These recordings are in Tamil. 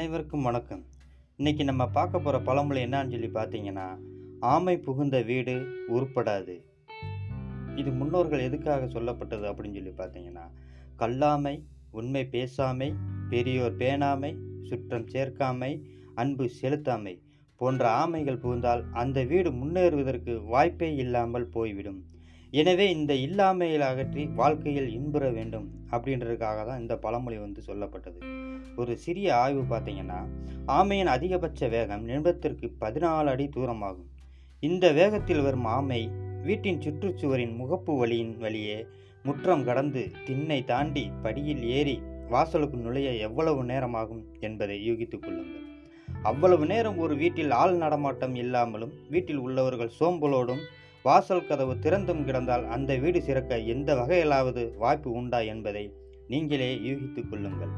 அனைவருக்கும் வணக்கம். இன்னைக்கு நம்ம பார்க்க போகிற பழமொழி என்னான்னு சொல்லி பார்த்தீங்கன்னா ஆமை புகுந்த வீடு உருப்படாது. இது முன்னோர்கள் எதுக்காக சொல்லப்பட்டது அப்படின்னு சொல்லி பார்த்தீங்கன்னா கல்லாமை உண்மை பேசாமை பெரியோர் பேணாமை சுற்றம் சேர்க்காமை அன்பு செலுத்தாமை போன்ற ஆமைகள் புகுந்தால் அந்த வீடு முன்னேறுவதற்கு வாய்ப்பே இல்லாமல் போய்விடும். எனவே இந்த இல்லாமையில் அகற்றி வாழ்க்கையில் இன்புற வேண்டும் அப்படின்றதுக்காக தான் இந்த பழமொழி வந்து சொல்லப்பட்டது. ஒரு சிறிய ஆய்வு பார்த்தீங்கன்னா ஆமையின் அதிகபட்ச வேகம் நிமிடத்திற்கு பதினாலு அடி தூரமாகும். இந்த வேகத்தில் வரும் ஆமை வீட்டின் சுற்றுச்சுவரின் முகப்பு வழியின் வழியே முற்றம் கடந்து திண்ணை தாண்டி படியில் ஏறி வாசலுக்கு நுழைய எவ்வளவு நேரமாகும் என்பதை யூகித்துக் கொள்ளுங்கள். அவ்வளவு நேரம் ஒரு வீட்டில் ஆள் நடமாட்டம் இல்லாமலும் வீட்டில் உள்ளவர்கள் சோம்பலோடும் வாசல் கதவு திறந்தும் கிடந்தால் அந்த வீடு சிறக்க எந்த வகையிலாவது வாய்ப்பு உண்டா என்பதை நீங்களே யூகித்துக் கொள்ளுங்கள்.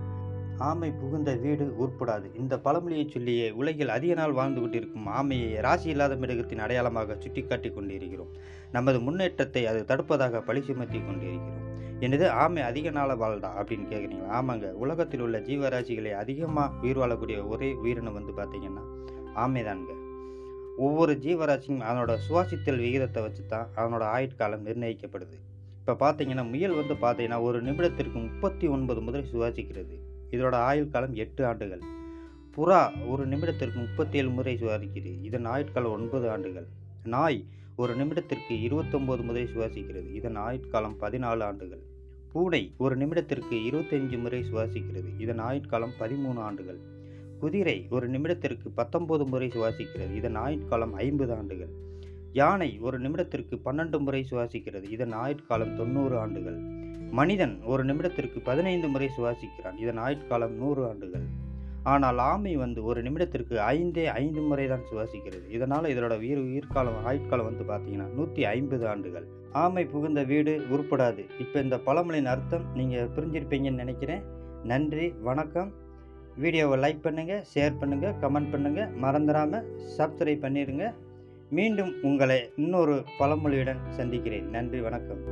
ஆமை புகுந்த வீடு உருப்படாது. இந்த பழமொழியை சொல்லியே உலகில் அதிக நாள் வாழ்ந்து கொண்டிருக்கும் ஆமையை ராசி இல்லாத மிருகத்தின் அடையாளமாக சுட்டிக்காட்டி கொண்டிருக்கிறோம். நமது முன்னேற்றத்தை அது தடுப்பதாக பழி சுமத்தி கொண்டிருக்கிறோம். எனது ஆமை அதிக நாள் வாழ்தா அப்படின்னு கேட்குறீங்களா ஆமாங்க. உலகத்தில் உள்ள ஜீவராசிகளை அதிகமாக உயிர் வாழக்கூடிய ஒரே உயிரினம் வந்து பார்த்தீங்கன்னா ஆமைதானுங்க. ஒவ்வொரு ஜீவராசியும் அதனோட சுவாசித்தல் விகிதத்தை வச்சு தான் அதனோட ஆயுட்காலம் நிர்ணயிக்கப்படுது. இப்போ பார்த்தீங்கன்னா முயல் வந்து பார்த்தீங்கன்னா ஒரு நிமிடத்திற்கு முப்பத்தி ஒன்பது முதல் சுவாசிக்கிறது. இதோட ஆயுள் காலம் எட்டு ஆண்டுகள். புறா ஒரு நிமிடத்திற்கு முப்பத்தி ஏழு முறை சுவாசிக்கிறது. இதன் ஆயுட்காலம் ஒன்பது ஆண்டுகள். நாய் ஒரு நிமிடத்திற்கு இருபத்தொம்போது முறை சுவாசிக்கிறது. இதன் ஆயுட்காலம் பதினாலு ஆண்டுகள். பூனை ஒரு நிமிடத்திற்கு இருபத்தஞ்சு முறை சுவாசிக்கிறது. இதன் ஆயுட்காலம் பதிமூணு ஆண்டுகள். குதிரை ஒரு நிமிடத்திற்கு பத்தொன்பது முறை சுவாசிக்கிறது. இதன் ஆயுட்காலம் ஐம்பது ஆண்டுகள். யானை ஒரு நிமிடத்திற்கு பன்னெண்டு முறை சுவாசிக்கிறது. இதன் ஆயுட்காலம் தொண்ணூறு ஆண்டுகள். மனிதன் ஒரு நிமிடத்திற்கு பதினைந்து முறை சுவாசிக்கிறான். இதன் ஆயுட்காலம் நூறு ஆண்டுகள். ஆனால் ஆமை வந்து ஒரு நிமிடத்திற்கு ஐந்தே ஐந்து முறை தான் சுவாசிக்கிறது. இதனால் இதனோட உயிர் உயிர்காலம் ஆயுட்காலம் வந்து பார்த்தீங்கன்னா நூற்றி ஐம்பது ஆண்டுகள். ஆமை புகுந்த வீடு உருப்படாது. இப்போ இந்த பழமொழியின் அர்த்தம் நீங்கள் புரிஞ்சிருப்பீங்கன்னு நினைக்கிறேன். நன்றி வணக்கம். வீடியோவை லைக் பண்ணுங்கள் ஷேர் பண்ணுங்கள் கமெண்ட் பண்ணுங்கள் மறந்துடாமல் சப்ஸ்கிரைப் பண்ணிடுங்க மீண்டும் உங்களை இன்னொரு பழமொழியுடன் சந்திக்கிறேன். நன்றி வணக்கம்.